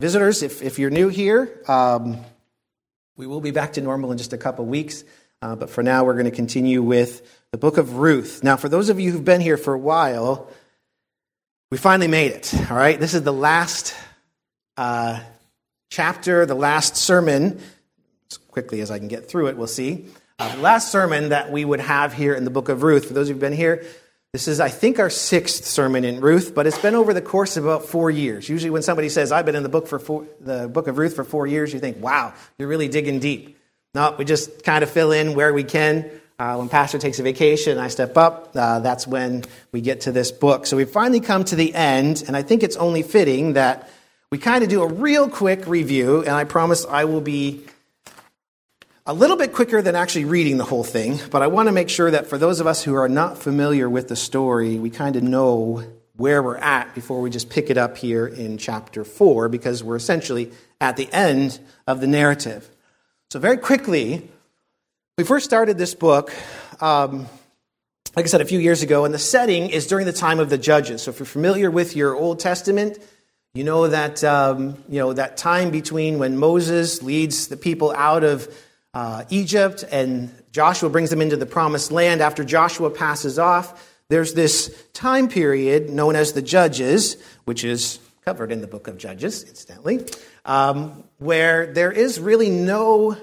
visitors, if, if you're new here, um, we will be back to normal in just a couple weeks. Uh, but for now, we're going to continue with the book of Ruth. Now, for those of you who've been here for a while, we finally made it. All right, this is the last uh, chapter, the last sermon. As quickly as I can get through it, we'll see. Uh, the last sermon that we would have here in the book of Ruth. For those who've been here, this is, I think, our sixth sermon in Ruth, but it's been over the course of about four years. Usually, when somebody says, I've been in the book, for four, the book of Ruth for four years, you think, wow, you're really digging deep. No, we just kind of fill in where we can. Uh, when Pastor takes a vacation, I step up. Uh, that's when we get to this book. So we've finally come to the end, and I think it's only fitting that we kind of do a real quick review, and I promise I will be a little bit quicker than actually reading the whole thing, but I want to make sure that for those of us who are not familiar with the story, we kind of know where we're at before we just pick it up here in chapter 4, because we're essentially at the end of the narrative. So, very quickly, we first started this book, um, like I said, a few years ago, and the setting is during the time of the judges. So, if you're familiar with your Old Testament, you know that, um, you know, that time between when Moses leads the people out of uh, Egypt, and Joshua brings them into the promised land. After Joshua passes off, there's this time period known as the Judges, which is covered in the book of Judges, incidentally, um, where there is really no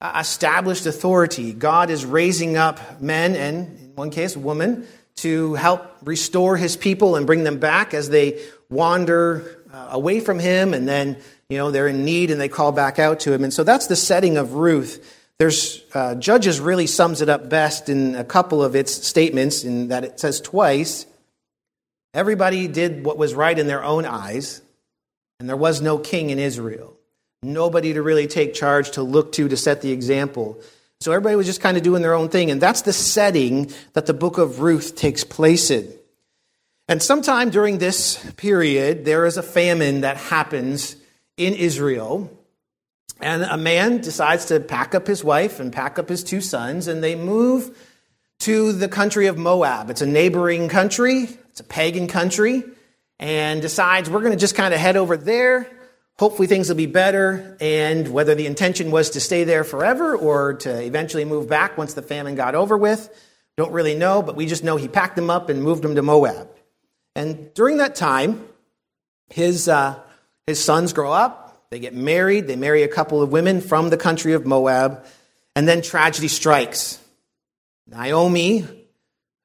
uh, established authority. God is raising up men, and in one case, women, to help restore his people and bring them back as they wander uh, away from him and then you know, they're in need and they call back out to him. And so that's the setting of Ruth. There's uh, Judges really sums it up best in a couple of its statements, in that it says twice, everybody did what was right in their own eyes, and there was no king in Israel. Nobody to really take charge to look to to set the example. So everybody was just kind of doing their own thing, and that's the setting that the book of Ruth takes place in. And sometime during this period, there is a famine that happens in Israel. And a man decides to pack up his wife and pack up his two sons, and they move to the country of Moab. It's a neighboring country, it's a pagan country, and decides we're going to just kind of head over there. Hopefully, things will be better. And whether the intention was to stay there forever or to eventually move back once the famine got over with, don't really know, but we just know he packed them up and moved them to Moab. And during that time, his, uh, his sons grow up, they get married, they marry a couple of women from the country of Moab, and then tragedy strikes. Naomi,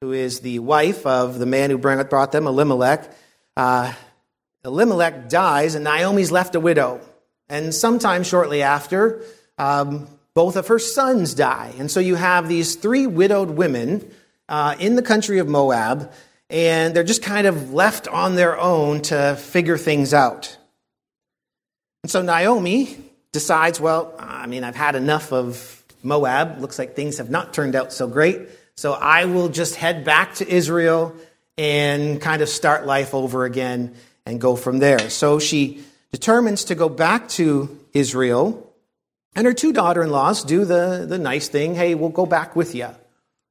who is the wife of the man who brought them, Elimelech, uh, Elimelech dies, and Naomi's left a widow. And sometime shortly after, um, both of her sons die. And so you have these three widowed women uh, in the country of Moab, and they're just kind of left on their own to figure things out. So Naomi decides, well, I mean, I've had enough of Moab. Looks like things have not turned out so great. So I will just head back to Israel and kind of start life over again and go from there. So she determines to go back to Israel. And her two daughter in laws do the, the nice thing hey, we'll go back with you.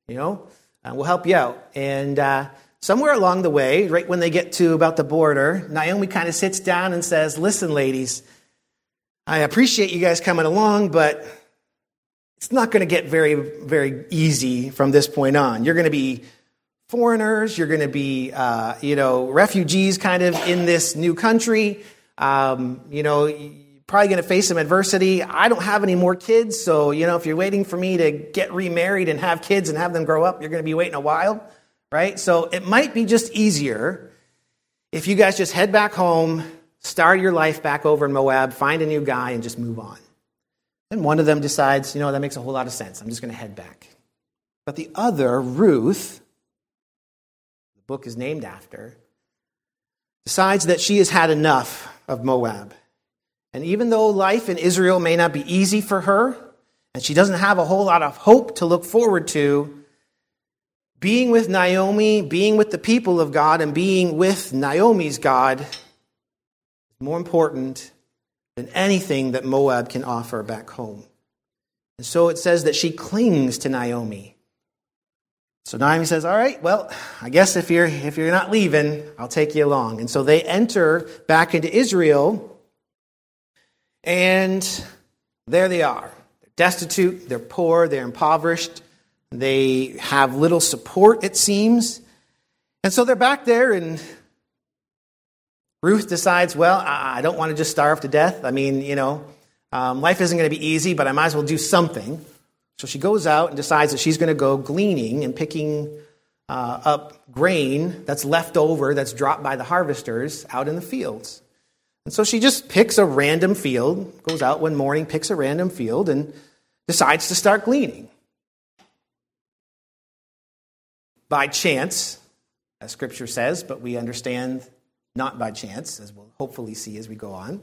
You know, uh, we'll help you out. And uh, somewhere along the way, right when they get to about the border, Naomi kind of sits down and says, Listen, ladies, I appreciate you guys coming along, but it's not going to get very, very easy from this point on. You're going to be foreigners. You're going to be, uh, you know, refugees kind of in this new country. Um, you know, probably going to face some adversity. I don't have any more kids, so, you know, if you're waiting for me to get remarried and have kids and have them grow up, you're going to be waiting a while, right? So it might be just easier if you guys just head back home, start your life back over in Moab, find a new guy, and just move on. And one of them decides, you know, that makes a whole lot of sense. I'm just going to head back. But the other, Ruth, the book is named after, decides that she has had enough of Moab. And even though life in Israel may not be easy for her, and she doesn't have a whole lot of hope to look forward to, being with Naomi, being with the people of God, and being with Naomi's God more important than anything that Moab can offer back home. And so it says that she clings to Naomi. So Naomi says, All right, well, I guess if you're, if you're not leaving, I'll take you along. And so they enter back into Israel. And there they are. They're destitute, they're poor, they're impoverished, they have little support, it seems. And so they're back there, and Ruth decides, well, I don't want to just starve to death. I mean, you know, um, life isn't going to be easy, but I might as well do something. So she goes out and decides that she's going to go gleaning and picking uh, up grain that's left over, that's dropped by the harvesters out in the fields. And so she just picks a random field, goes out one morning, picks a random field, and decides to start gleaning. By chance, as scripture says, but we understand not by chance, as we'll hopefully see as we go on,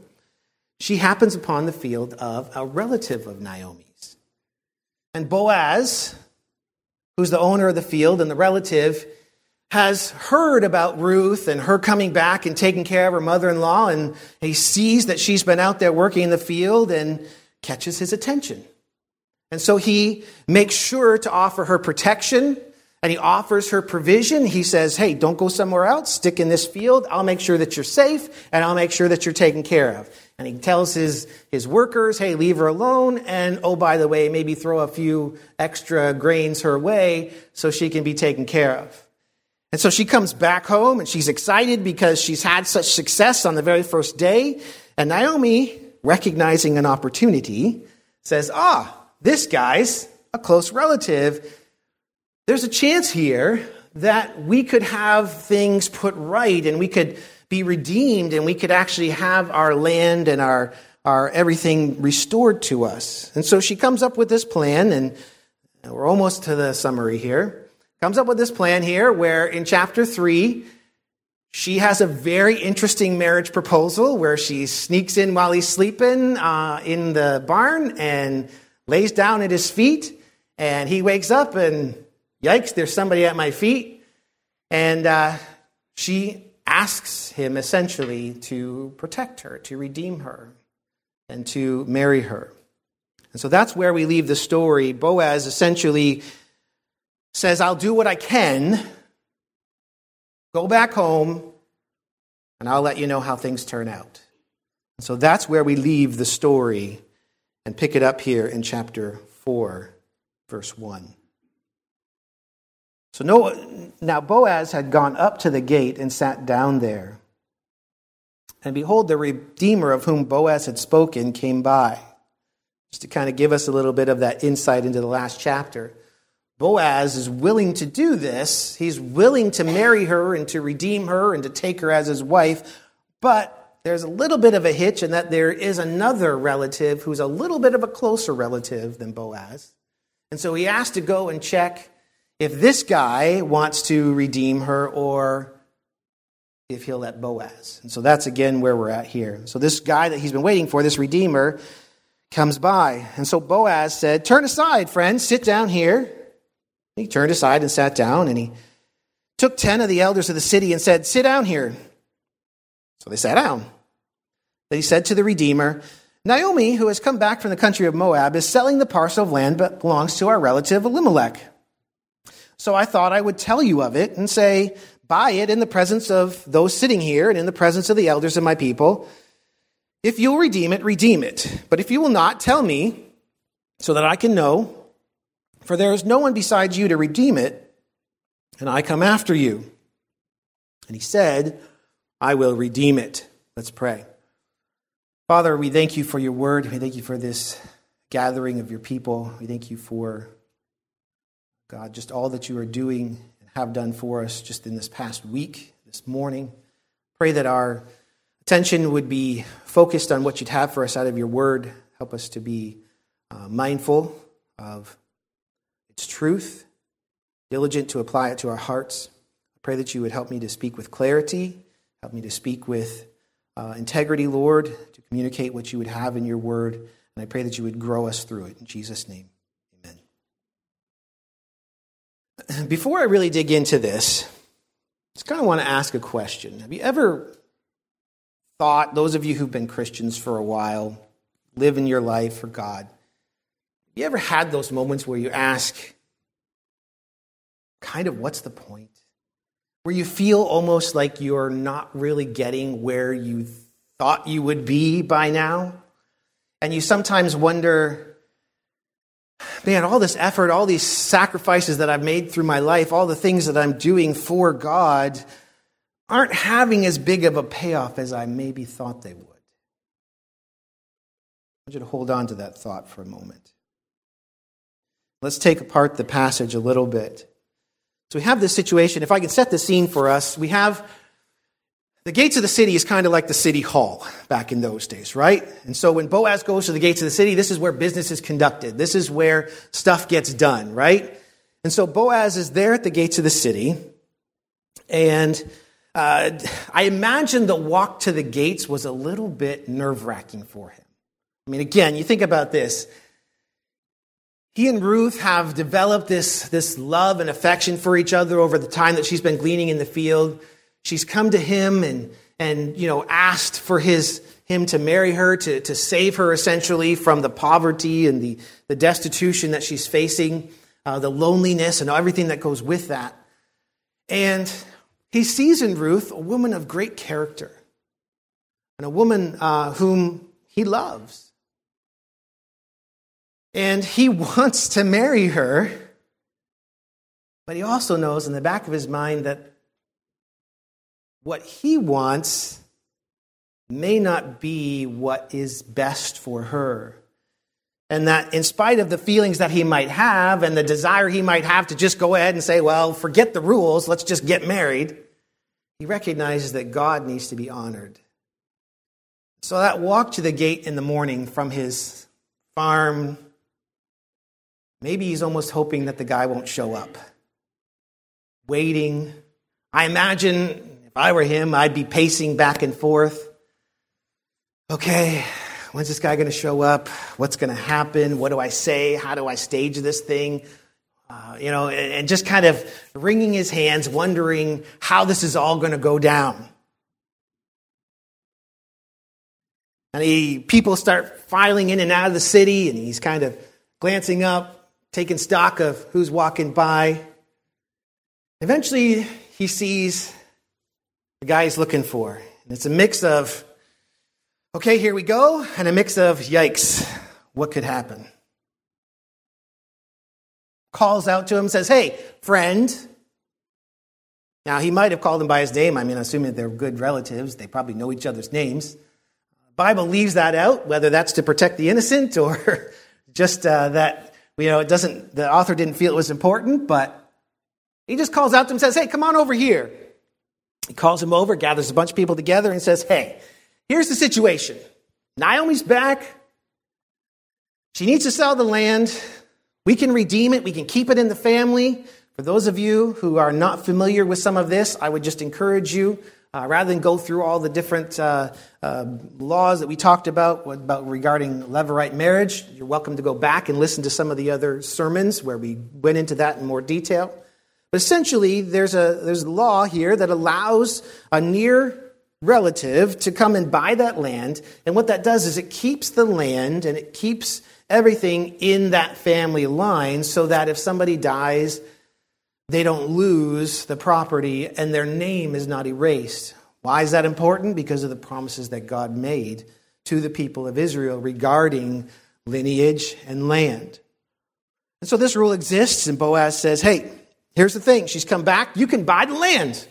she happens upon the field of a relative of Naomi's. And Boaz, who's the owner of the field and the relative, has heard about Ruth and her coming back and taking care of her mother in law, and he sees that she's been out there working in the field and catches his attention. And so he makes sure to offer her protection and he offers her provision. He says, Hey, don't go somewhere else, stick in this field. I'll make sure that you're safe and I'll make sure that you're taken care of. And he tells his, his workers, hey, leave her alone. And oh, by the way, maybe throw a few extra grains her way so she can be taken care of. And so she comes back home and she's excited because she's had such success on the very first day. And Naomi, recognizing an opportunity, says, Ah, this guy's a close relative. There's a chance here that we could have things put right and we could be redeemed and we could actually have our land and our, our everything restored to us. And so she comes up with this plan, and we're almost to the summary here comes up with this plan here where in chapter 3, she has a very interesting marriage proposal where she sneaks in while he's sleeping uh, in the barn and lays down at his feet. And he wakes up and, yikes, there's somebody at my feet. And uh, she asks him essentially to protect her, to redeem her, and to marry her. And so that's where we leave the story. Boaz essentially says, I'll do what I can, go back home, and I'll let you know how things turn out. And so that's where we leave the story and pick it up here in chapter 4, verse 1. So no, now Boaz had gone up to the gate and sat down there. And behold, the Redeemer of whom Boaz had spoken came by. Just to kind of give us a little bit of that insight into the last chapter. Boaz is willing to do this. He's willing to marry her and to redeem her and to take her as his wife. But there's a little bit of a hitch in that there is another relative who's a little bit of a closer relative than Boaz. And so he has to go and check if this guy wants to redeem her or if he'll let Boaz. And so that's again where we're at here. So this guy that he's been waiting for, this redeemer, comes by. And so Boaz said, Turn aside, friend, sit down here. He turned aside and sat down, and he took ten of the elders of the city and said, Sit down here. So they sat down. Then he said to the Redeemer, Naomi, who has come back from the country of Moab, is selling the parcel of land that belongs to our relative Elimelech. So I thought I would tell you of it and say, Buy it in the presence of those sitting here and in the presence of the elders of my people. If you'll redeem it, redeem it. But if you will not, tell me so that I can know for there is no one besides you to redeem it, and I come after you. And he said, I will redeem it. Let's pray. Father, we thank you for your word. We thank you for this gathering of your people. We thank you for, God, just all that you are doing and have done for us just in this past week, this morning. Pray that our attention would be focused on what you'd have for us out of your word. Help us to be uh, mindful of its truth, diligent to apply it to our hearts. I pray that you would help me to speak with clarity, help me to speak with uh, integrity, Lord, to communicate what you would have in your word. And I pray that you would grow us through it. In Jesus' name, Before I really dig into this, I just kind of want to ask a question. Have you ever thought, those of you who've been Christians for a while, live in your life for God, have you ever had those moments where you ask, kind of, what's the point? Where you feel almost like you're not really getting where you thought you would be by now? and you sometimes wonder, man, all this effort, all these sacrifices that I've made through my life, all the things that I'm doing for God aren't having as big of a payoff as I maybe thought they would. I want you to hold on to that thought for a moment. Let's take apart the passage a little bit. So we have this situation. If I can set the scene for us, we have the gates of the city is kind of like the city hall back in those days, right? And so when Boaz goes to the gates of the city, this is where business is conducted. This is where stuff gets done, right? And so Boaz is there at the gates of the city. And uh, I imagine the walk to the gates was a little bit nerve wracking for him. I mean, again, you think about this. He and Ruth have developed this, this love and affection for each other over the time that she's been gleaning in the field. She's come to him and, and you know, asked for his, him to marry her, to, to save her essentially from the poverty and the, the destitution that she's facing, uh, the loneliness and everything that goes with that. And he sees in Ruth a woman of great character and a woman uh, whom he loves. And he wants to marry her, but he also knows in the back of his mind that what he wants may not be what is best for her. And that, in spite of the feelings that he might have and the desire he might have to just go ahead and say, well, forget the rules, let's just get married, he recognizes that God needs to be honored. So that walk to the gate in the morning from his farm, maybe he's almost hoping that the guy won't show up. Waiting. I imagine I were him, I'd be pacing back and forth. Okay, when's this guy going to show up? What's going to happen? What do I say? How do I stage this thing? Uh, you know, and, and just kind of wringing his hands, wondering how this is all going to go down. And he, people start filing in and out of the city, and he's kind of glancing up, taking stock of who's walking by. Eventually, he sees the guy looking for. And it's a mix of, okay, here we go, and a mix of, yikes, what could happen? Calls out to him, says, hey, friend. Now, he might have called him by his name. I mean, assuming they're good relatives, they probably know each other's names. Bible leaves that out, whether that's to protect the innocent or just uh, that, you know, it doesn't, the author didn't feel it was important, but he just calls out to him and says, hey, come on over here. He calls him over, gathers a bunch of people together, and says, Hey, here's the situation. Naomi's back. She needs to sell the land. We can redeem it, we can keep it in the family. For those of you who are not familiar with some of this, I would just encourage you, uh, rather than go through all the different uh, uh, laws that we talked about, about regarding Levirate marriage, you're welcome to go back and listen to some of the other sermons where we went into that in more detail. But essentially, there's a, there's a law here that allows a near relative to come and buy that land. And what that does is it keeps the land and it keeps everything in that family line so that if somebody dies, they don't lose the property and their name is not erased. Why is that important? Because of the promises that God made to the people of Israel regarding lineage and land. And so this rule exists, and Boaz says, hey, Here's the thing she's come back. You can buy the land.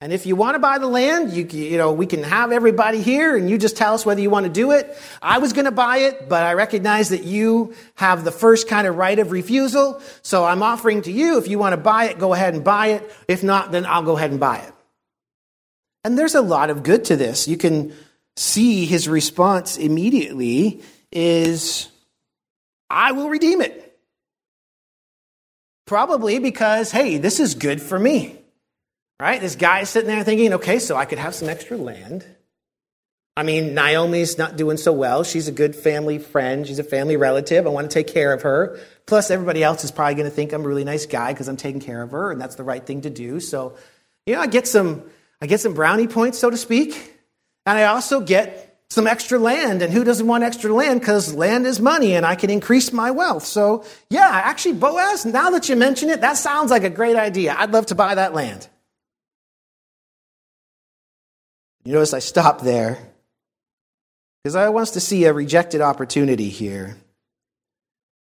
And if you want to buy the land, you, you know, we can have everybody here and you just tell us whether you want to do it. I was going to buy it, but I recognize that you have the first kind of right of refusal. So I'm offering to you, if you want to buy it, go ahead and buy it. If not, then I'll go ahead and buy it. And there's a lot of good to this. You can see his response immediately is, I will redeem it. Probably because, hey, this is good for me. Right? This guy is sitting there thinking, okay, so I could have some extra land. I mean, Naomi's not doing so well. She's a good family friend. She's a family relative. I want to take care of her. Plus, everybody else is probably going to think I'm a really nice guy because I'm taking care of her, and that's the right thing to do. So, you know, I get some, I get some brownie points, so to speak, and I also get some extra land. And who doesn't want extra land? Because land is money and I can increase my wealth. So, yeah, actually, Boaz, now that you mention it, that sounds like a great idea. I'd love to buy that land. You notice I stopped there Because I want us to see a rejected opportunity here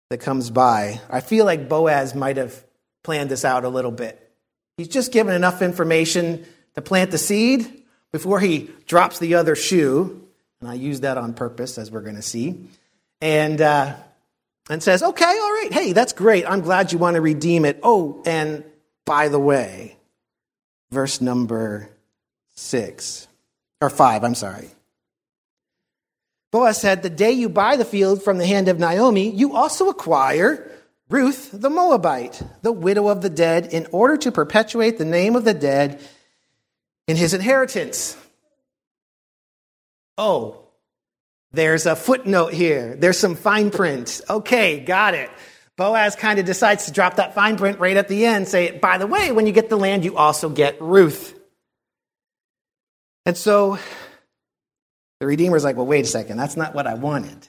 that comes by. I feel like Boaz might have planned this out a little bit. He's just given enough information to plant the seed before he drops the other shoe. And I use that on purpose, as we're going to see. And, uh, and says, okay, all right, hey, that's great. I'm glad you want to redeem it. Oh, and by the way, verse number six, or five, I'm sorry. Boaz said, The day you buy the field from the hand of Naomi, you also acquire Ruth the Moabite, the widow of the dead, in order to perpetuate the name of the dead in his inheritance. Oh, there's a footnote here. There's some fine print. Okay, got it. Boaz kind of decides to drop that fine print right at the end, say, by the way, when you get the land, you also get Ruth. And so the Redeemer's like, well, wait a second, that's not what I wanted.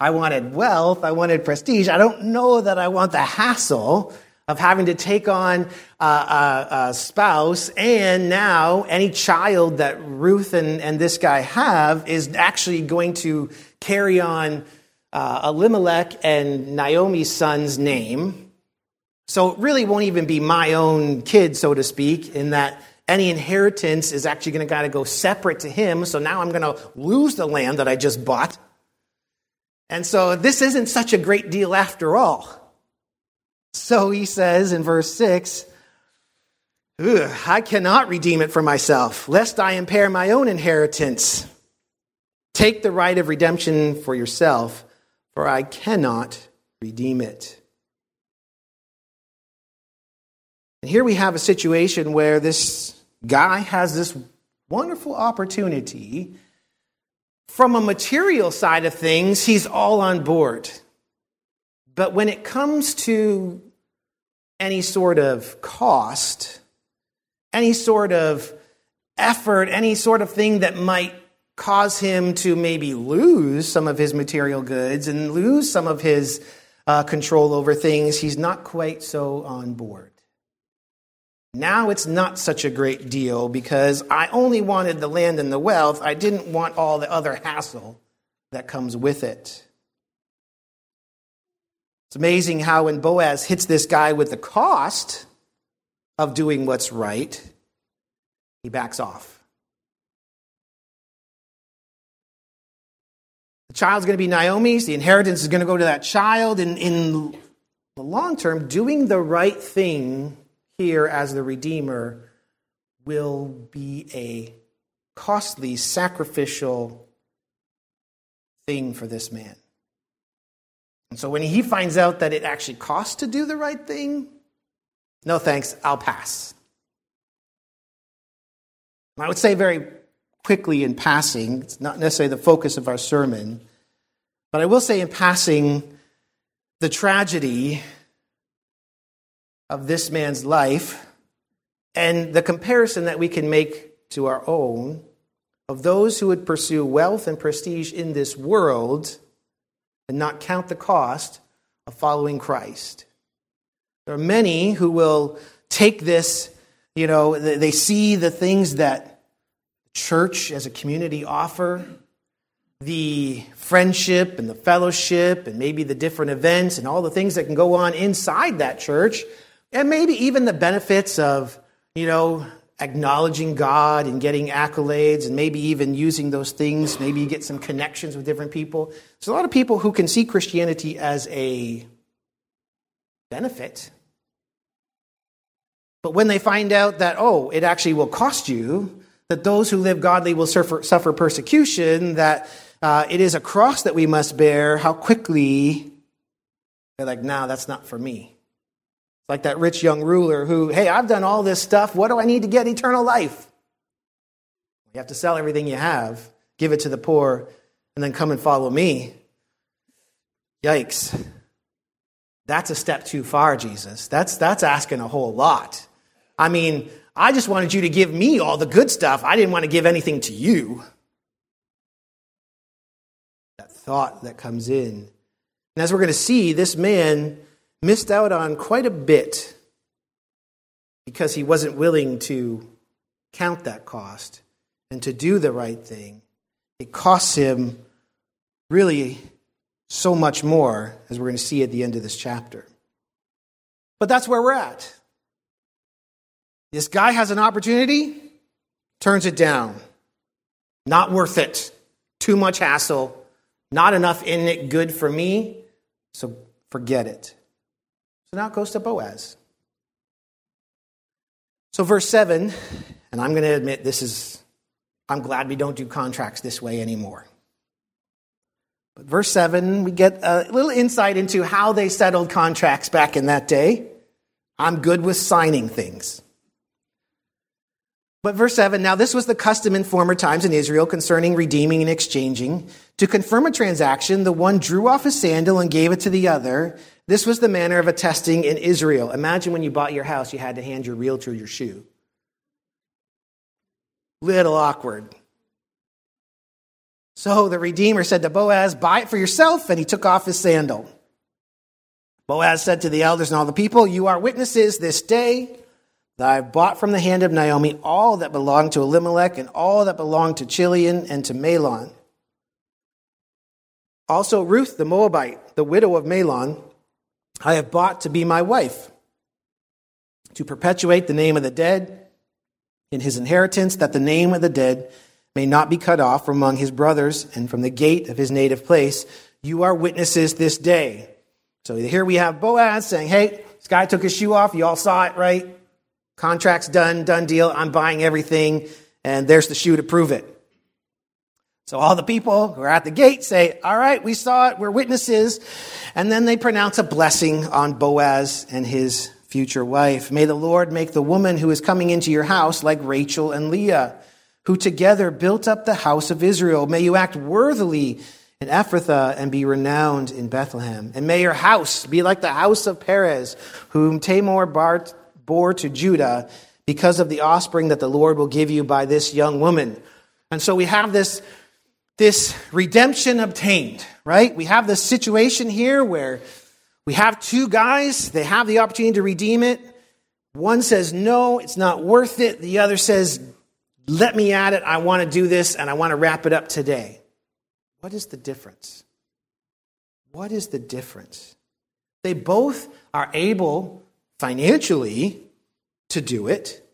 I wanted wealth, I wanted prestige. I don't know that I want the hassle of having to take on a, a, a, spouse, and now any child that Ruth and, and this guy have is actually going to carry on uh, Elimelech and Naomi's son's name. So it really won't even be my own kid, so to speak, in that any inheritance is actually going to got to go separate to him. So now I'm going to lose the land that I just bought. And so this isn't such a great deal after all. So he says in verse 6 I cannot redeem it for myself, lest I impair my own inheritance. Take the right of redemption for yourself, for I cannot redeem it. And here we have a situation where this guy has this wonderful opportunity. From a material side of things, he's all on board. But when it comes to any sort of cost, any sort of effort, any sort of thing that might cause him to maybe lose some of his material goods and lose some of his uh, control over things, he's not quite so on board. Now it's not such a great deal because I only wanted the land and the wealth. I didn't want all the other hassle that comes with it. It's amazing how when Boaz hits this guy with the cost of doing what's right, he backs off. The child's going to be Naomi's. The inheritance is going to go to that child. And in the long term, doing the right thing here as the Redeemer will be a costly, sacrificial thing for this man. And so when he finds out that it actually costs to do the right thing, no thanks, I'll pass. I would say very quickly in passing, it's not necessarily the focus of our sermon, but I will say in passing the tragedy of this man's life and the comparison that we can make to our own of those who would pursue wealth and prestige in this world and not count the cost of following Christ. There are many who will take this, you know, they see the things that church as a community offer, the friendship and the fellowship and maybe the different events and all the things that can go on inside that church and maybe even the benefits of, you know, acknowledging God and getting accolades and maybe even using those things. Maybe you get some connections with different people. There's a lot of people who can see Christianity as a benefit. But when they find out that, oh, it actually will cost you, that those who live godly will suffer, suffer persecution, that uh, it is a cross that we must bear, how quickly they're like, no, that's not for me. Like that rich young ruler who, hey, I've done all this stuff. What do I need to get eternal life? You have to sell everything you have, give it to the poor, and then come and follow me. Yikes. That's a step too far, Jesus. That's, that's asking a whole lot. I mean, I just wanted you to give me all the good stuff. I didn't want to give anything to you. That thought that comes in. And as we're going to see, this man missed out on quite a bit because he wasn't willing to count that cost and to do the right thing it costs him really so much more, as we're going to see at the end of this chapter. But that's where we're at. This guy has an opportunity, turns it down. Not worth it. Too much hassle. Not enough in it good for me. So forget it. So now it goes to Boaz. So, verse 7, and I'm going to admit this is, I'm glad we don't do contracts this way anymore. But verse 7, we get a little insight into how they settled contracts back in that day. I'm good with signing things. But verse 7 now this was the custom in former times in Israel concerning redeeming and exchanging. To confirm a transaction, the one drew off his sandal and gave it to the other. This was the manner of attesting in Israel. Imagine when you bought your house, you had to hand your realtor your shoe. Little awkward. So the Redeemer said to Boaz, Buy it for yourself, and he took off his sandal. Boaz said to the elders and all the people, You are witnesses this day that I have bought from the hand of Naomi all that belonged to Elimelech and all that belonged to Chilion and to Mahlon. Also, Ruth the Moabite, the widow of Mahlon, I have bought to be my wife, to perpetuate the name of the dead in his inheritance, that the name of the dead may not be cut off from among his brothers and from the gate of his native place. You are witnesses this day. So here we have Boaz saying, Hey, this guy took his shoe off. You all saw it, right? Contract's done, done deal. I'm buying everything. And there's the shoe to prove it. So all the people who are at the gate say, All right, we saw it. We're witnesses. And then they pronounce a blessing on Boaz and his future wife. May the Lord make the woman who is coming into your house like Rachel and Leah who together built up the house of Israel. May you act worthily in Ephrathah and be renowned in Bethlehem. And may your house be like the house of Perez, whom Tamar bore to Judah, because of the offspring that the Lord will give you by this young woman. And so we have this, this redemption obtained, right? We have this situation here where we have two guys, they have the opportunity to redeem it. One says, no, it's not worth it. The other says, let me at it. I want to do this and I want to wrap it up today. What is the difference? What is the difference? They both are able financially to do it.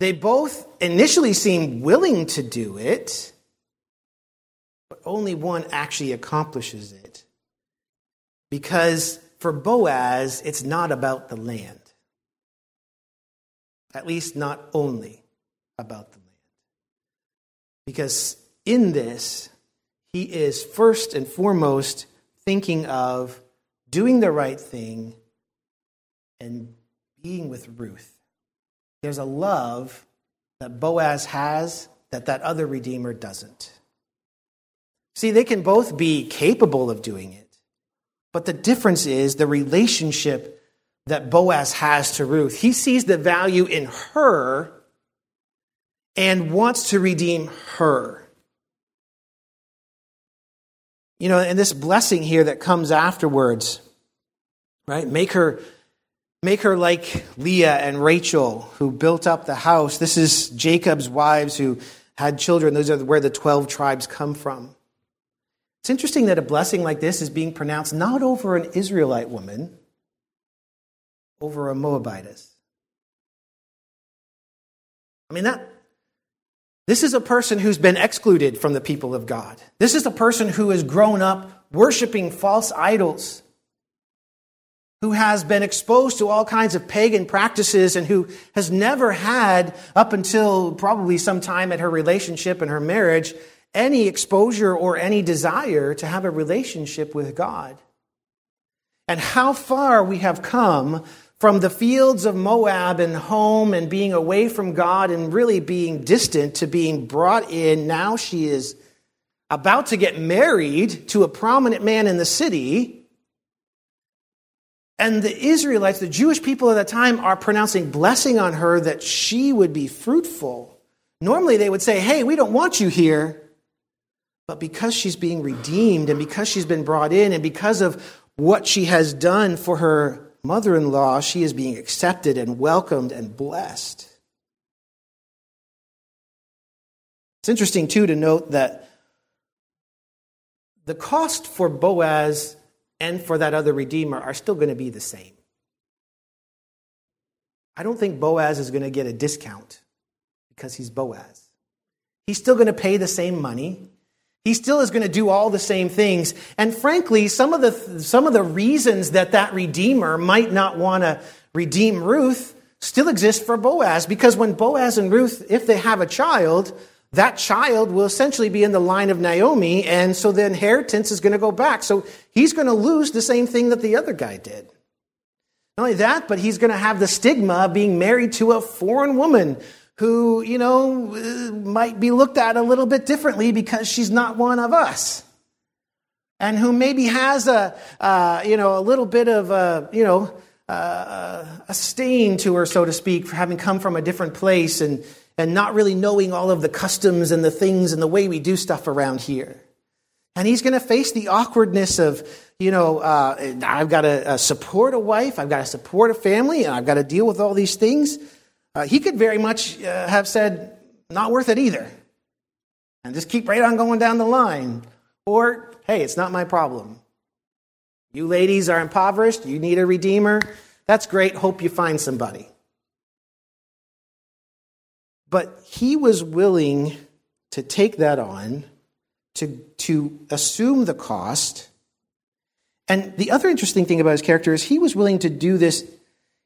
They both initially seem willing to do it, but only one actually accomplishes it. Because for Boaz, it's not about the land. At least, not only about the land. Because in this, he is first and foremost thinking of doing the right thing and being with Ruth. There's a love that Boaz has that that other redeemer doesn't. See, they can both be capable of doing it, but the difference is the relationship that Boaz has to Ruth. He sees the value in her and wants to redeem her. You know, and this blessing here that comes afterwards, right? Make her make her like Leah and Rachel who built up the house. This is Jacob's wives who had children. Those are where the 12 tribes come from. It's interesting that a blessing like this is being pronounced not over an Israelite woman, over a Moabitess. I mean, that, this is a person who's been excluded from the people of God. This is a person who has grown up worshiping false idols, who has been exposed to all kinds of pagan practices, and who has never had, up until probably some time at her relationship and her marriage, any exposure or any desire to have a relationship with God. And how far we have come from the fields of Moab and home and being away from God and really being distant to being brought in. Now she is about to get married to a prominent man in the city. And the Israelites, the Jewish people at that time, are pronouncing blessing on her that she would be fruitful. Normally they would say, Hey, we don't want you here. But because she's being redeemed and because she's been brought in and because of what she has done for her mother in law, she is being accepted and welcomed and blessed. It's interesting, too, to note that the cost for Boaz and for that other redeemer are still going to be the same. I don't think Boaz is going to get a discount because he's Boaz. He's still going to pay the same money. He still is going to do all the same things. And frankly, some of the, some of the reasons that that redeemer might not want to redeem Ruth still exist for Boaz because when Boaz and Ruth, if they have a child, that child will essentially be in the line of Naomi, and so the inheritance is going to go back. So he's going to lose the same thing that the other guy did. Not only that, but he's going to have the stigma of being married to a foreign woman who, you know, uh, might be looked at a little bit differently because she's not one of us. And who maybe has a, uh, you know, a little bit of a, you know, uh, a stain to her, so to speak, for having come from a different place and, and not really knowing all of the customs and the things and the way we do stuff around here. And he's going to face the awkwardness of, you know, uh, I've got to uh, support a wife, I've got to support a family, and I've got to deal with all these things. Uh, he could very much uh, have said, not worth it either. And just keep right on going down the line. Or, hey, it's not my problem. You ladies are impoverished, you need a redeemer. That's great. Hope you find somebody. But he was willing to take that on to, to assume the cost. And the other interesting thing about his character is he was willing to do this.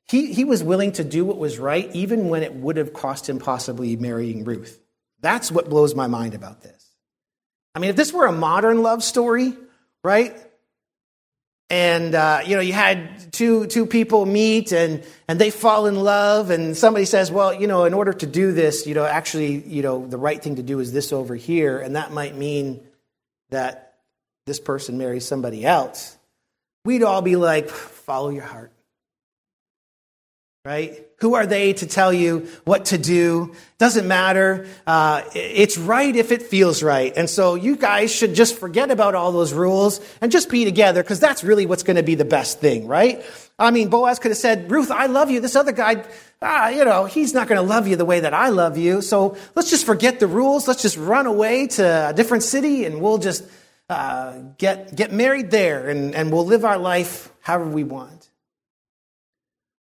He, he was willing to do what was right, even when it would have cost him possibly marrying Ruth. That's what blows my mind about this. I mean, if this were a modern love story, right? and uh, you know you had two two people meet and and they fall in love and somebody says well you know in order to do this you know actually you know the right thing to do is this over here and that might mean that this person marries somebody else we'd all be like follow your heart right? Who are they to tell you what to do? Doesn't matter. Uh, it's right if it feels right. And so you guys should just forget about all those rules and just be together because that's really what's going to be the best thing, right? I mean, Boaz could have said, Ruth, I love you. This other guy, ah, you know, he's not going to love you the way that I love you. So let's just forget the rules. Let's just run away to a different city and we'll just uh, get, get married there and, and we'll live our life however we want.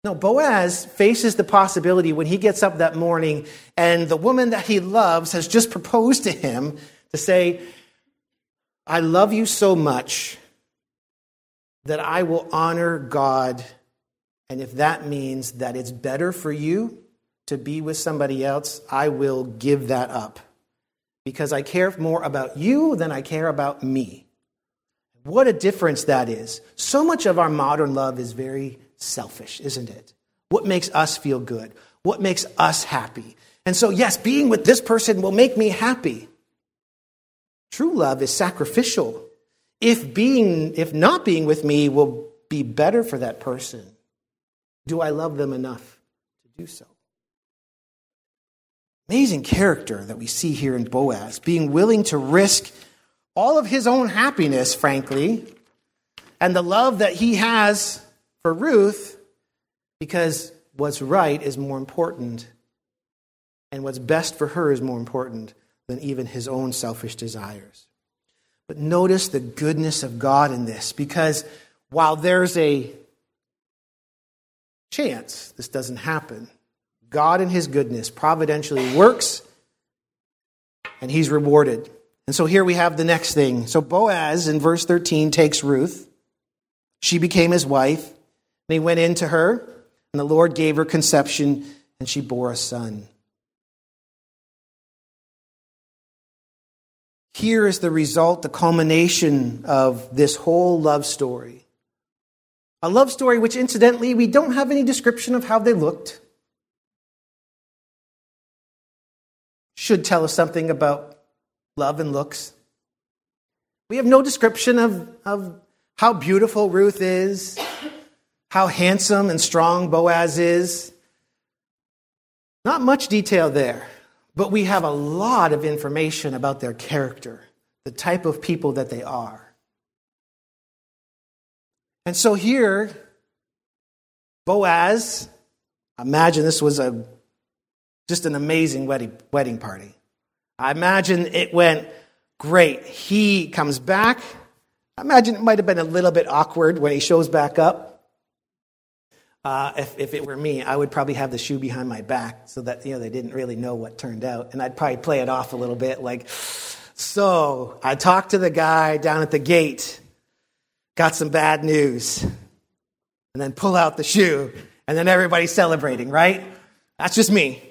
No, Boaz faces the possibility when he gets up that morning and the woman that he loves has just proposed to him to say, I love you so much that I will honor God. And if that means that it's better for you to be with somebody else, I will give that up because I care more about you than I care about me. What a difference that is. So much of our modern love is very selfish, isn't it? What makes us feel good? What makes us happy? And so, yes, being with this person will make me happy. True love is sacrificial. If being, if not being with me will be better for that person, do I love them enough to do so? Amazing character that we see here in Boaz, being willing to risk all of his own happiness, frankly, and the love that he has for Ruth because what's right is more important and what's best for her is more important than even his own selfish desires. But notice the goodness of God in this because while there's a chance this doesn't happen, God in his goodness providentially works and he's rewarded. And so here we have the next thing. So Boaz in verse 13 takes Ruth. She became his wife. He went into her, and the Lord gave her conception, and she bore a son. Here is the result, the culmination of this whole love story. A love story which, incidentally, we don't have any description of how they looked. Should tell us something about love and looks. We have no description of, of how beautiful Ruth is, how handsome and strong Boaz is. Not much detail there, but we have a lot of information about their character, the type of people that they are. And so here, Boaz, imagine this was a just an amazing wedding, wedding party. I imagine it went great. He comes back. I imagine it might have been a little bit awkward when he shows back up. Uh, if, if it were me, I would probably have the shoe behind my back so that you know they didn't really know what turned out, and I'd probably play it off a little bit, like, "So I talked to the guy down at the gate, got some bad news," and then pull out the shoe, and then everybody's celebrating, right? That's just me.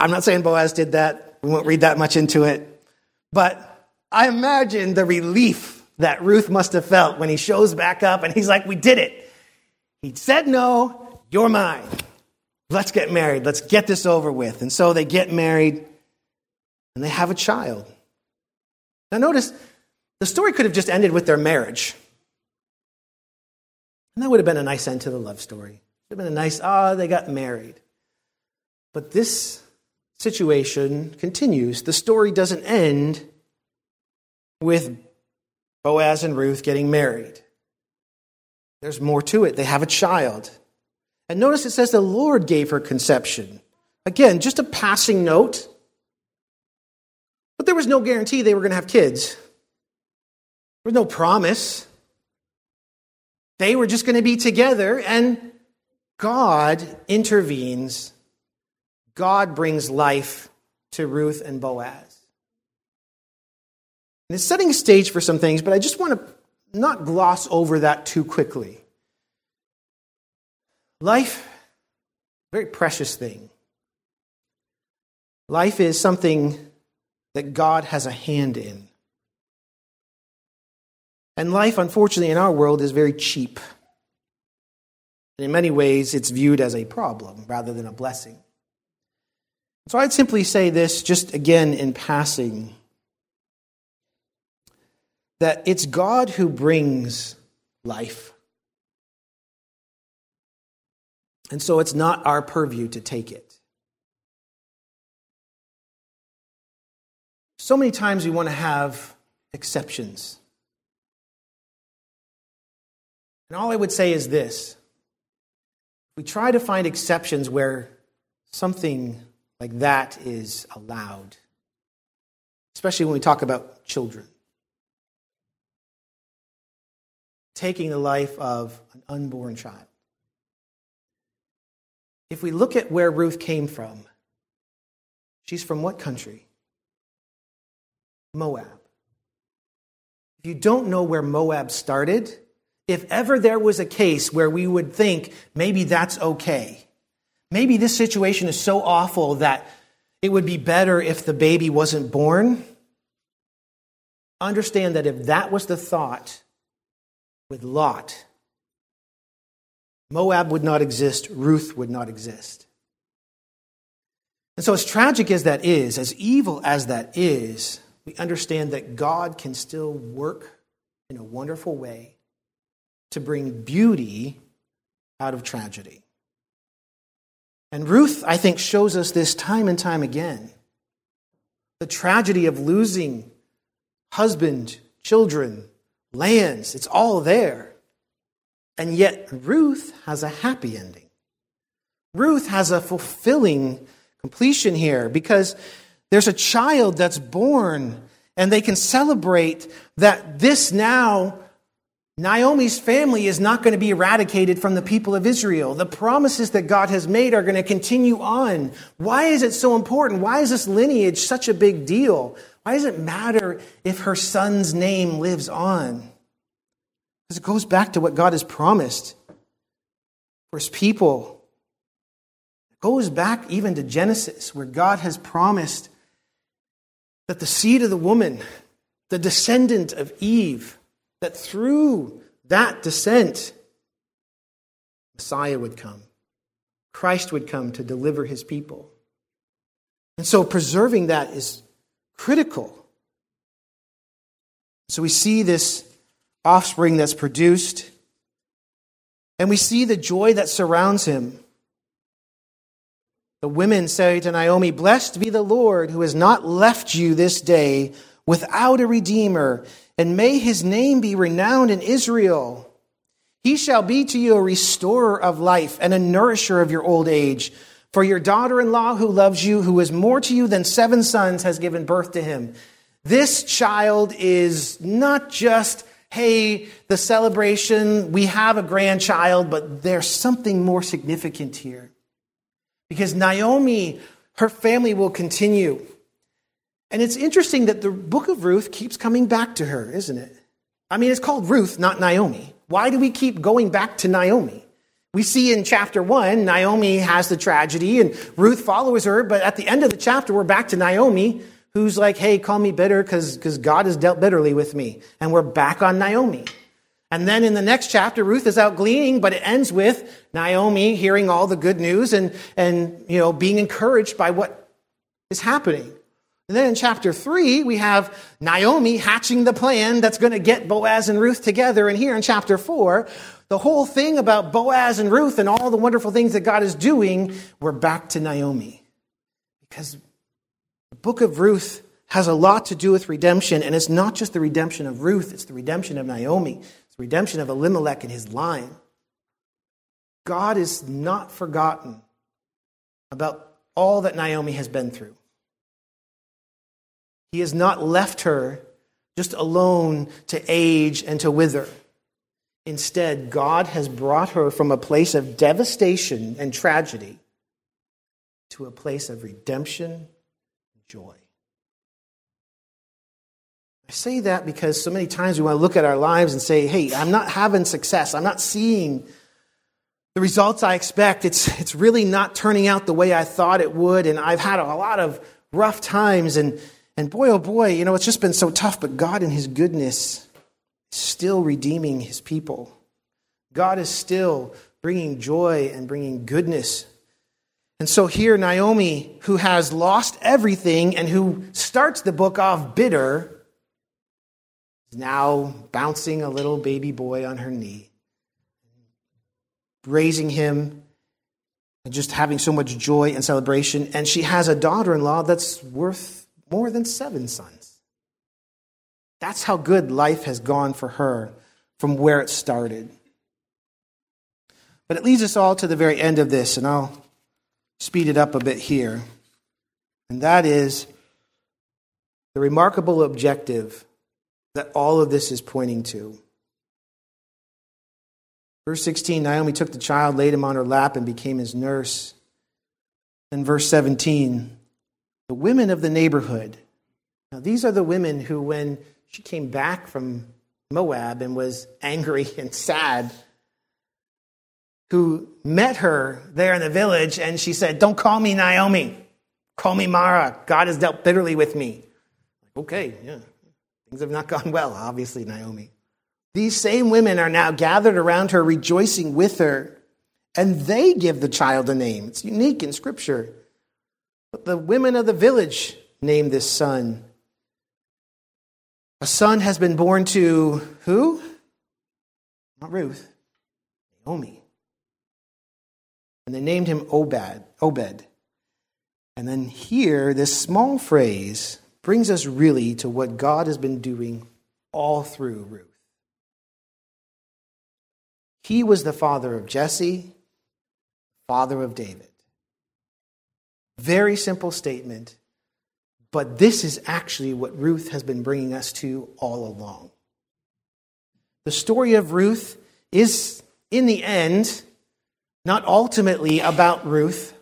I'm not saying Boaz did that. We won't read that much into it, but I imagine the relief that Ruth must have felt when he shows back up and he's like, "We did it." He said no, you're mine. Let's get married. Let's get this over with. And so they get married and they have a child. Now, notice the story could have just ended with their marriage. And that would have been a nice end to the love story. It would have been a nice, ah, oh, they got married. But this situation continues. The story doesn't end with Boaz and Ruth getting married. There's more to it. They have a child. And notice it says the Lord gave her conception. Again, just a passing note. But there was no guarantee they were going to have kids. There was no promise. They were just going to be together, and God intervenes. God brings life to Ruth and Boaz. And it's setting a stage for some things, but I just want to not gloss over that too quickly. Life, very precious thing. Life is something that God has a hand in. And life, unfortunately, in our world is very cheap. And in many ways, it's viewed as a problem rather than a blessing. So I'd simply say this, just again in passing, that it's God who brings life. And so it's not our purview to take it. So many times we want to have exceptions. And all I would say is this we try to find exceptions where something like that is allowed, especially when we talk about children. Taking the life of an unborn child if we look at where Ruth came from, she's from what country? Moab. If you don't know where Moab started, if ever there was a case where we would think maybe that's okay, maybe this situation is so awful that it would be better if the baby wasn't born, understand that if that was the thought with Lot, Moab would not exist, Ruth would not exist. And so, as tragic as that is, as evil as that is, we understand that God can still work in a wonderful way to bring beauty out of tragedy. And Ruth, I think, shows us this time and time again. The tragedy of losing husband, children, lands, it's all there. And yet, Ruth has a happy ending. Ruth has a fulfilling completion here because there's a child that's born, and they can celebrate that this now, Naomi's family is not going to be eradicated from the people of Israel. The promises that God has made are going to continue on. Why is it so important? Why is this lineage such a big deal? Why does it matter if her son's name lives on? Because it goes back to what God has promised for his people. It goes back even to Genesis, where God has promised that the seed of the woman, the descendant of Eve, that through that descent, Messiah would come. Christ would come to deliver his people. And so preserving that is critical. So we see this offspring that's produced. And we see the joy that surrounds him. The women say to Naomi, Blessed be the Lord who has not left you this day without a redeemer, and may his name be renowned in Israel. He shall be to you a restorer of life and a nourisher of your old age. For your daughter in law who loves you, who is more to you than seven sons, has given birth to him. This child is not just, hey, the celebration, we have a grandchild, but there's something more significant here. Because Naomi, her family will continue. And it's interesting that the book of Ruth keeps coming back to her, isn't it? I mean, it's called Ruth, not Naomi. Why do we keep going back to Naomi? We see in chapter one, Naomi has the tragedy and Ruth follows her, but at the end of the chapter, we're back to Naomi, who's like, hey, call me bitter because God has dealt bitterly with me. And we're back on Naomi. And then in the next chapter, Ruth is out gleaning, but it ends with Naomi hearing all the good news and, and you know, being encouraged by what is happening. And then in chapter three, we have Naomi hatching the plan that's going to get Boaz and Ruth together. And here in chapter four, the whole thing about Boaz and Ruth and all the wonderful things that God is doing, we're back to Naomi. Because the book of Ruth has a lot to do with redemption, and it's not just the redemption of Ruth, it's the redemption of Naomi, it's the redemption of Elimelech and his line. God is not forgotten about all that Naomi has been through. He has not left her just alone to age and to wither. Instead, God has brought her from a place of devastation and tragedy to a place of redemption joy. I say that because so many times we want to look at our lives and say, hey, I'm not having success. I'm not seeing the results I expect. It's, it's really not turning out the way I thought it would. And I've had a lot of rough times. And, and boy, oh boy, you know, it's just been so tough. But God, in His goodness, is still redeeming his people. God is still bringing joy and bringing goodness. And so here, Naomi, who has lost everything and who starts the book off bitter, is now bouncing a little baby boy on her knee, raising him, and just having so much joy and celebration. And she has a daughter in law that's worth more than seven sons. That's how good life has gone for her from where it started. But it leads us all to the very end of this, and I'll speed it up a bit here. And that is the remarkable objective that all of this is pointing to. Verse 16 Naomi took the child, laid him on her lap, and became his nurse. And verse 17 the women of the neighborhood. Now, these are the women who, when she came back from Moab and was angry and sad, who met her there in the village and she said, Don't call me Naomi, call me Mara. God has dealt bitterly with me. Okay, yeah, things have not gone well, obviously, Naomi. These same women are now gathered around her, rejoicing with her, and they give the child a name. It's unique in Scripture. But the women of the village name this son a son has been born to who? Not Ruth, Naomi. And they named him Obed. Obed. And then here, this small phrase brings us really to what God has been doing all through Ruth. He was the father of Jesse, father of David. Very simple statement, but this is actually what Ruth has been bringing us to all along. The story of Ruth is, in the end, not ultimately about Ruth,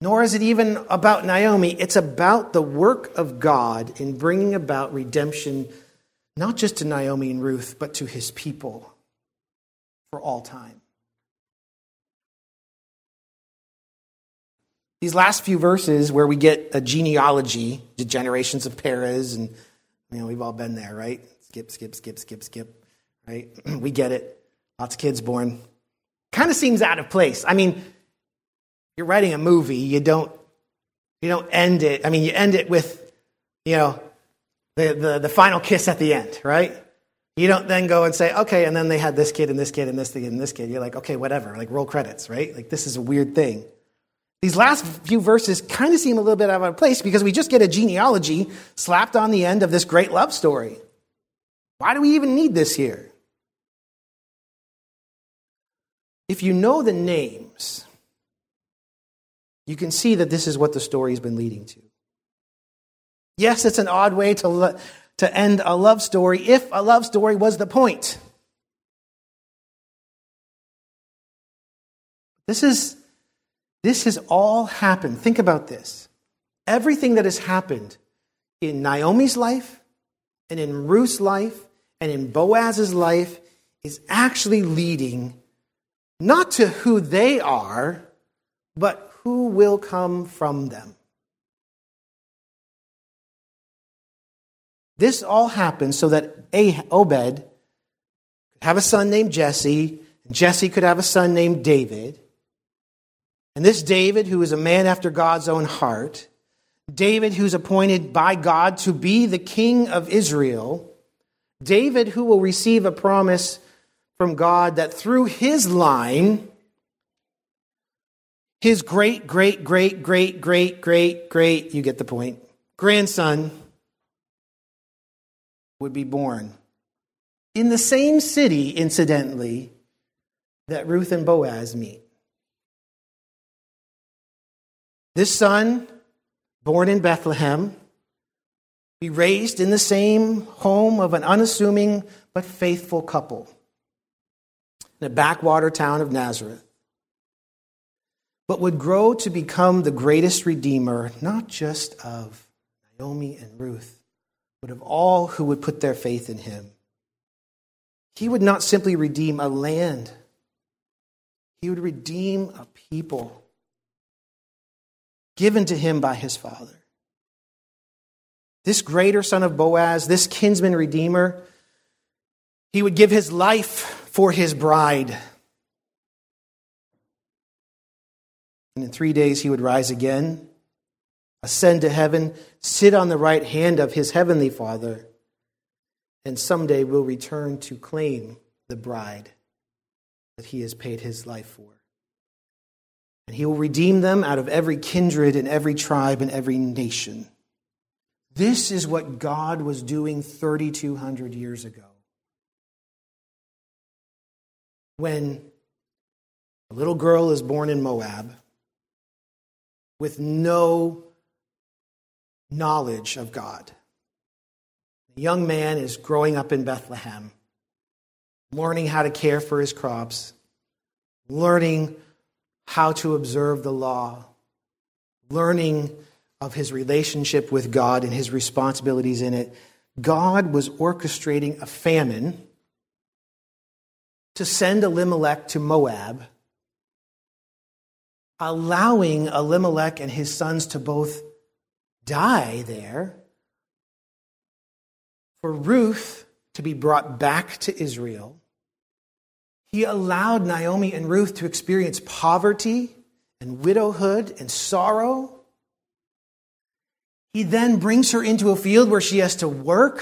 nor is it even about Naomi. It's about the work of God in bringing about redemption, not just to Naomi and Ruth, but to his people for all time. These last few verses where we get a genealogy, the generations of Perez, and you know, we've all been there, right? Skip, skip, skip, skip, skip, right? we get it. Lots of kids born. Kind of seems out of place. I mean, you're writing a movie, you don't you don't end it. I mean, you end it with, you know, the, the, the final kiss at the end, right? You don't then go and say, okay, and then they had this kid and this kid and this kid and this kid. You're like, okay, whatever, like roll credits, right? Like this is a weird thing. These last few verses kind of seem a little bit out of place because we just get a genealogy slapped on the end of this great love story. Why do we even need this here? If you know the names you can see that this is what the story has been leading to. Yes, it's an odd way to, lo- to end a love story if a love story was the point. This is this has all happened. Think about this. Everything that has happened in Naomi's life and in Ruth's life and in Boaz's life is actually leading not to who they are, but who will come from them. This all happened so that Obed could have a son named Jesse, and Jesse could have a son named David. And this David, who is a man after God's own heart, David, who's appointed by God to be the king of Israel, David, who will receive a promise from God that through his line, his great, great, great, great, great, great, great, you get the point, grandson would be born. In the same city, incidentally, that Ruth and Boaz meet. This son, born in Bethlehem, be raised in the same home of an unassuming but faithful couple in a backwater town of Nazareth, but would grow to become the greatest redeemer, not just of Naomi and Ruth, but of all who would put their faith in him. He would not simply redeem a land, he would redeem a people given to him by his father. This greater son of Boaz, this kinsman redeemer, he would give his life for his bride. And in three days he would rise again ascend to heaven, sit on the right hand of his heavenly Father, and someday will return to claim the bride that he has paid his life for. And he will redeem them out of every kindred and every tribe and every nation. This is what God was doing 3,200 years ago. When a little girl is born in Moab with no knowledge of God. A young man is growing up in Bethlehem, learning how to care for his crops, learning how to observe the law, learning of his relationship with God and his responsibilities in it. God was orchestrating a famine to send Elimelech to Moab, allowing Elimelech and his sons to both die there, for Ruth to be brought back to Israel. He allowed Naomi and Ruth to experience poverty and widowhood and sorrow. He then brings her into a field where she has to work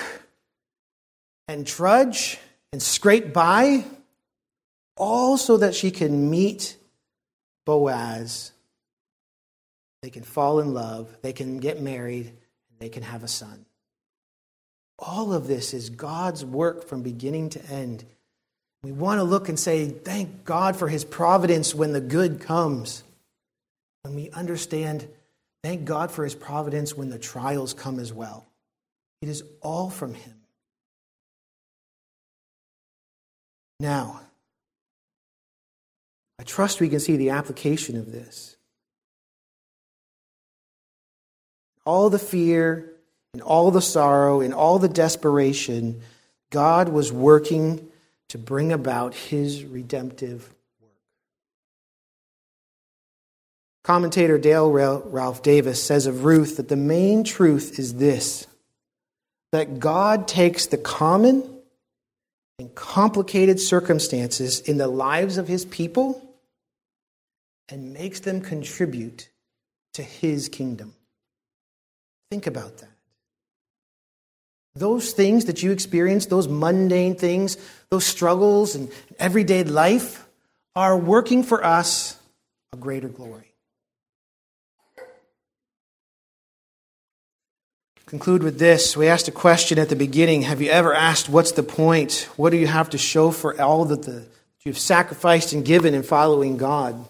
and trudge and scrape by, all so that she can meet Boaz they can fall in love, they can get married, and they can have a son. All of this is God's work from beginning to end. We want to look and say, Thank God for his providence when the good comes. When we understand, thank God for his providence when the trials come as well. It is all from him. Now, I trust we can see the application of this. all the fear and all the sorrow and all the desperation, God was working to bring about his redemptive work. Commentator Dale Ralph Davis says of Ruth that the main truth is this that God takes the common and complicated circumstances in the lives of his people and makes them contribute to his kingdom. Think about that. Those things that you experience, those mundane things, those struggles in everyday life, are working for us a greater glory. Conclude with this. We asked a question at the beginning Have you ever asked, What's the point? What do you have to show for all that, the, that you've sacrificed and given in following God?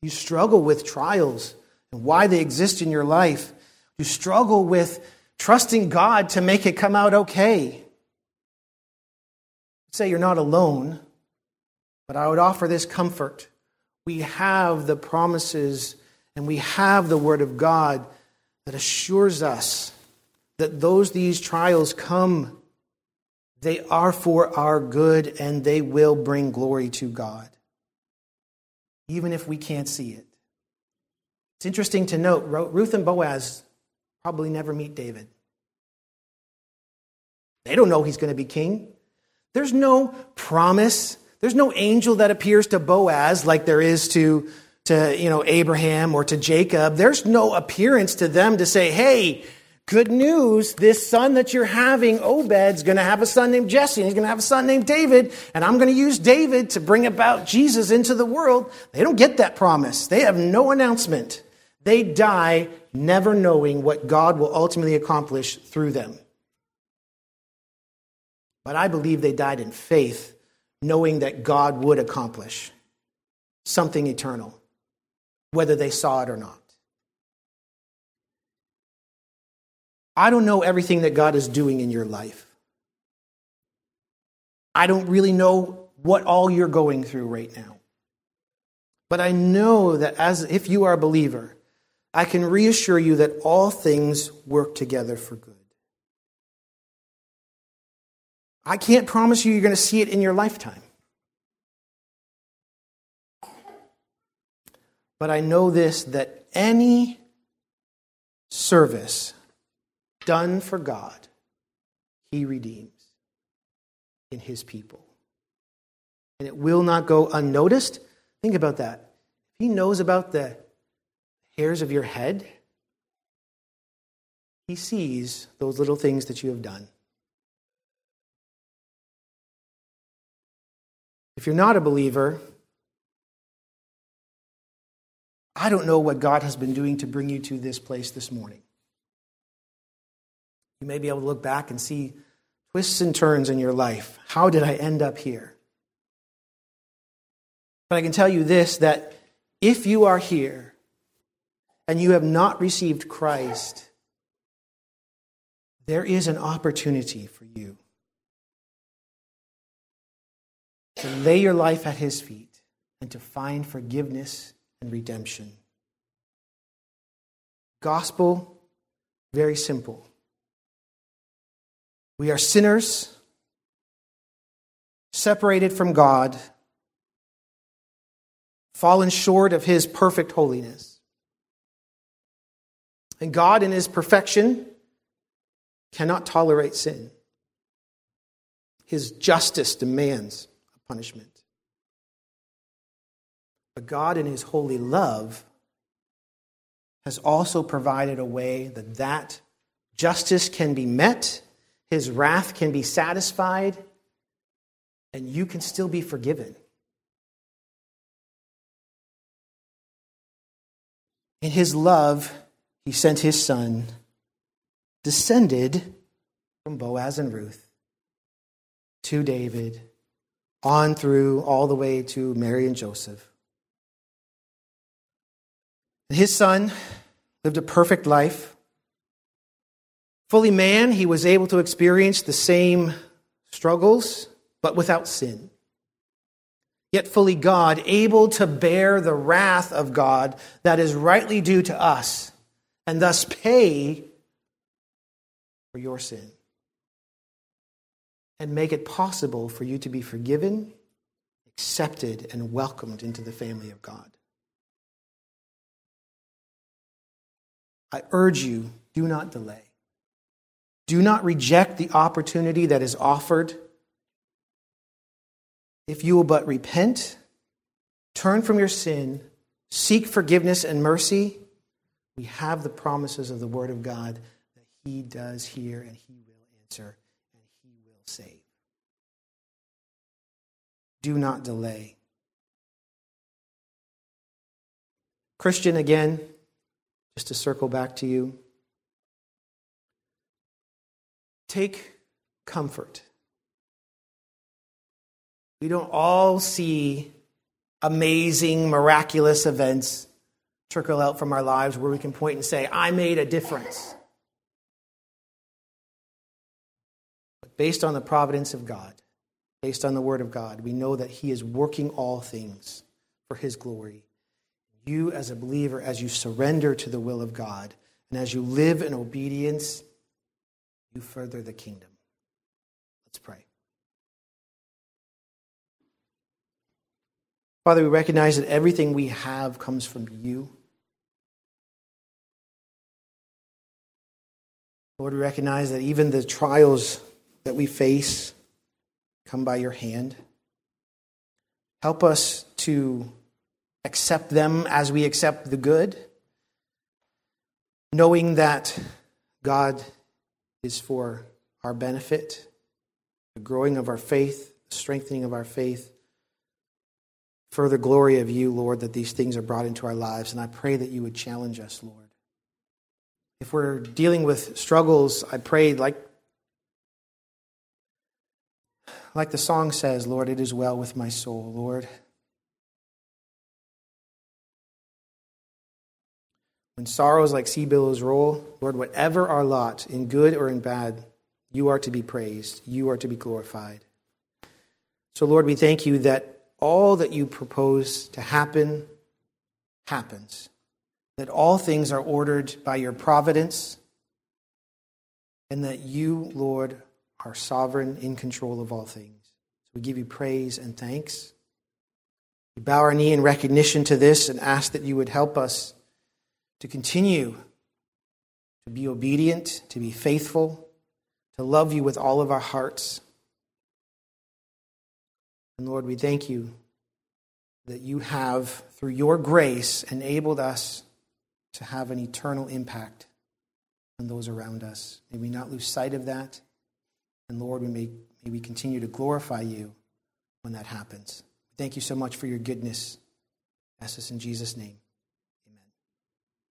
You struggle with trials and why they exist in your life. You struggle with trusting God to make it come out okay. Say you're not alone, but I would offer this comfort. We have the promises and we have the Word of God that assures us that those these trials come, they are for our good and they will bring glory to God, even if we can't see it. It's interesting to note Ruth and Boaz probably never meet David. They don't know he's going to be king. There's no promise. There's no angel that appears to Boaz like there is to, to you know, Abraham or to Jacob. There's no appearance to them to say, hey, good news, this son that you're having, Obed's going to have a son named Jesse, and he's going to have a son named David, and I'm going to use David to bring about Jesus into the world. They don't get that promise. They have no announcement. They die never knowing what God will ultimately accomplish through them. But I believe they died in faith, knowing that God would accomplish something eternal, whether they saw it or not. I don't know everything that God is doing in your life. I don't really know what all you're going through right now. But I know that as if you are a believer, I can reassure you that all things work together for good. I can't promise you you're going to see it in your lifetime. But I know this that any service done for God, He redeems in His people. And it will not go unnoticed. Think about that. He knows about the hairs of your head. He sees those little things that you have done. If you're not a believer, I don't know what God has been doing to bring you to this place this morning. You may be able to look back and see twists and turns in your life. How did I end up here? But I can tell you this that if you are here and you have not received Christ, there is an opportunity for you to lay your life at his feet and to find forgiveness and redemption. Gospel, very simple. We are sinners, separated from God, fallen short of his perfect holiness. And God, in his perfection, cannot tolerate sin. His justice demands a punishment. But God, in His holy love, has also provided a way that that justice can be met, His wrath can be satisfied, and you can still be forgiven. In His love, He sent His Son, descended from Boaz and Ruth, to David on through all the way to Mary and Joseph. His son lived a perfect life. Fully man, he was able to experience the same struggles, but without sin. Yet fully God, able to bear the wrath of God that is rightly due to us, and thus pay for your sin and make it possible for you to be forgiven, accepted, and welcomed into the family of God. I urge you, do not delay. Do not reject the opportunity that is offered. If you will but repent, turn from your sin, seek forgiveness and mercy, we have the promises of the Word of God that He does hear and He will answer and He will save. Do not delay. Christian, again, just to circle back to you, take comfort. We don't all see amazing, miraculous events trickle out from our lives where we can point and say, I made a difference. But based on the providence of God, based on the Word of God, we know that He is working all things for His glory. You, as a believer, as you surrender to the will of God, and as you live in obedience, you further the kingdom. Let's pray. Father, we recognize that everything we have comes from you. Lord, we recognize that even the trials that we face come by your hand. Help us to accept them as we accept the good, knowing that God is for our benefit, the growing of our faith, the strengthening of our faith, further glory of you, Lord, that these things are brought into our lives. And I pray that you would challenge us, Lord. If we're dealing with struggles, I pray, like, like the song says, Lord, it is well with my soul, Lord. When sorrows like sea billows roll, Lord, whatever our lot, in good or in bad, you are to be praised, you are to be glorified. So, Lord, we thank you that all that you propose to happen happens, that all things are ordered by your providence, and that you, Lord, are sovereign in control of all things. So we give you praise and thanks. We bow our knee in recognition to this and ask that you would help us to continue to be obedient, to be faithful, to love you with all of our hearts. And Lord, we thank you that you have, through your grace, enabled us to have an eternal impact on those around us. May we not lose sight of that. And Lord, we may, may we continue to glorify you when that happens. Thank you so much for your goodness. Ask this in Jesus' name.